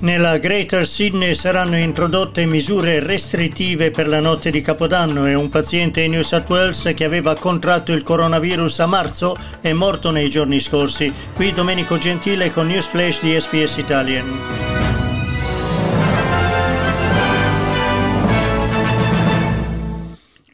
Nella Greater Sydney saranno introdotte misure restrittive per la notte di Capodanno e un paziente in New South Wales che aveva contratto il coronavirus a marzo è morto nei giorni scorsi. Qui Domenico Gentile con News Flash di SPS Italian.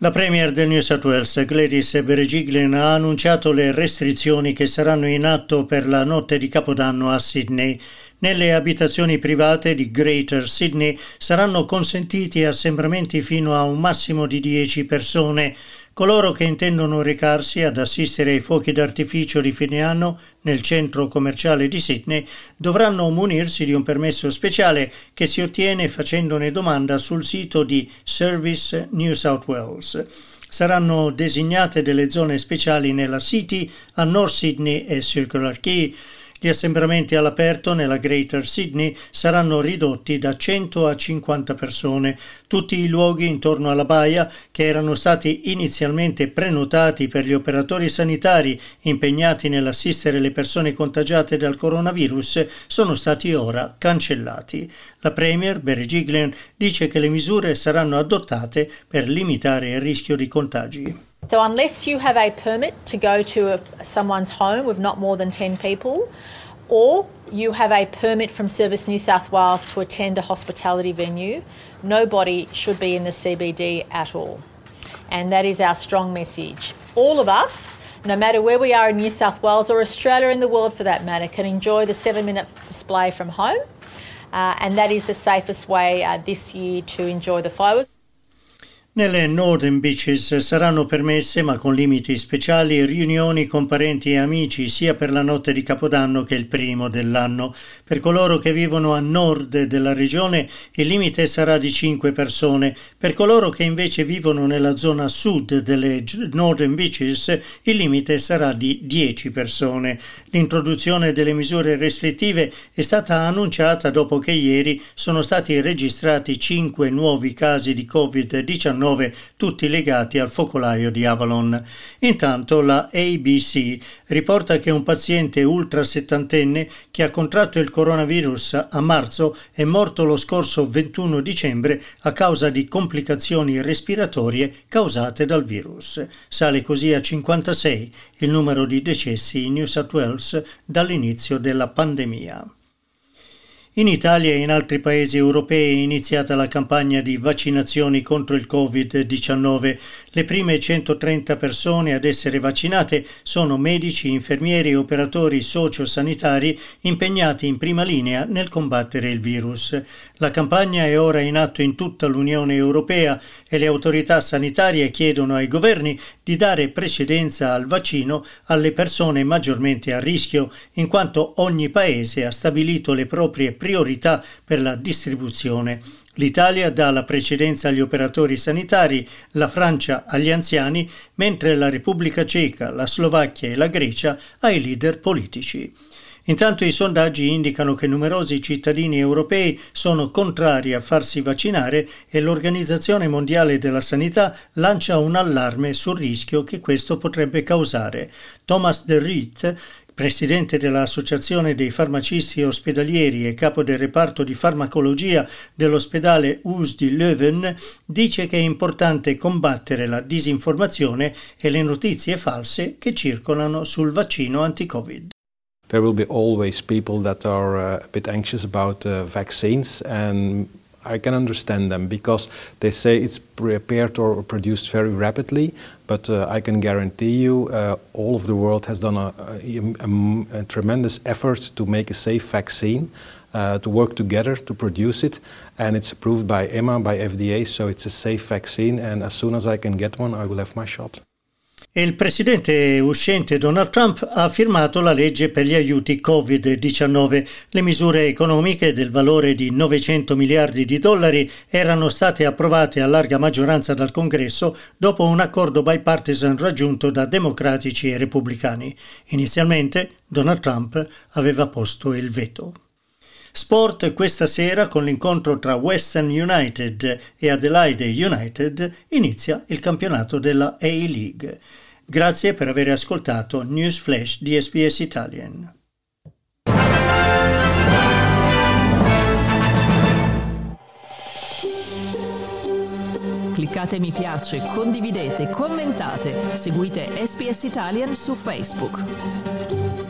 La Premier del New South Wales, Gladys Berejiklian, ha annunciato le restrizioni che saranno in atto per la notte di Capodanno a Sydney. Nelle abitazioni private di Greater Sydney saranno consentiti assembramenti fino a un massimo di 10 persone. Coloro che intendono recarsi ad assistere ai fuochi d'artificio di fine anno nel centro commerciale di Sydney dovranno munirsi di un permesso speciale che si ottiene facendone domanda sul sito di Service New South Wales. Saranno designate delle zone speciali nella City, a North Sydney e Circular Quay gli assembramenti all'aperto nella Greater Sydney saranno ridotti da 100 a 50 persone. Tutti i luoghi intorno alla baia, che erano stati inizialmente prenotati per gli operatori sanitari impegnati nell'assistere le persone contagiate dal coronavirus, sono stati ora cancellati. La Premier, Barry Giglen, dice che le misure saranno adottate per limitare il rischio di contagi. So unless you have a permit to go to a, someone's home with not more than 10 people, or you have a permit from Service New South Wales to attend a hospitality venue, nobody should be in the CBD at all. And that is our strong message. All of us, no matter where we are in New South Wales or Australia in the world for that matter, can enjoy the seven minute display from home. Uh, and that is the safest way uh, this year to enjoy the fireworks. Nelle Northern Beaches saranno permesse, ma con limiti speciali, riunioni con parenti e amici sia per la notte di Capodanno che il primo dell'anno. Per coloro che vivono a nord della regione il limite sarà di 5 persone. Per coloro che invece vivono nella zona sud delle Northern Beaches il limite sarà di 10 persone. L'introduzione delle misure restrittive è stata annunciata dopo che ieri sono stati registrati 5 nuovi casi di Covid-19 tutti legati al focolaio di Avalon. Intanto la ABC riporta che un paziente ultra settantenne che ha contratto il coronavirus a marzo è morto lo scorso 21 dicembre a causa di complicazioni respiratorie causate dal virus. Sale così a 56 il numero di decessi in New South Wales dall'inizio della pandemia. In Italia e in altri paesi europei è iniziata la campagna di vaccinazioni contro il Covid-19. Le prime 130 persone ad essere vaccinate sono medici, infermieri e operatori sociosanitari impegnati in prima linea nel combattere il virus. La campagna è ora in atto in tutta l'Unione Europea e le autorità sanitarie chiedono ai governi di dare precedenza al vaccino alle persone maggiormente a rischio, in quanto ogni paese ha stabilito le proprie priorità per la distribuzione. L'Italia dà la precedenza agli operatori sanitari, la Francia agli anziani, mentre la Repubblica Ceca, la Slovacchia e la Grecia ai leader politici. Intanto i sondaggi indicano che numerosi cittadini europei sono contrari a farsi vaccinare e l'Organizzazione Mondiale della Sanità lancia un allarme sul rischio che questo potrebbe causare. Thomas de Riet, presidente dell'Associazione dei farmacisti ospedalieri e capo del reparto di farmacologia dell'ospedale US di Leuven, dice che è importante combattere la disinformazione e le notizie false che circolano sul vaccino anti-Covid. There will be always people that are uh, a bit anxious about uh, vaccines, and I can understand them because they say it's prepared or produced very rapidly. But uh, I can guarantee you, uh, all of the world has done a, a, a, tremendous effort to make a safe vaccine, uh, to work together to produce it, and it's approved by EMA, by FDA, so it's a safe vaccine. And as soon as I can get one, I will have my shot. Il presidente uscente Donald Trump ha firmato la legge per gli aiuti Covid-19. Le misure economiche del valore di 900 miliardi di dollari erano state approvate a larga maggioranza dal Congresso dopo un accordo bipartisan raggiunto da democratici e repubblicani. Inizialmente Donald Trump aveva posto il veto. Sport questa sera con l'incontro tra Western United e Adelaide United inizia il campionato della A-League. Grazie per aver ascoltato News Flash di SBS Italian. Cliccate mi piace, condividete, commentate, seguite SBS Italian su Facebook.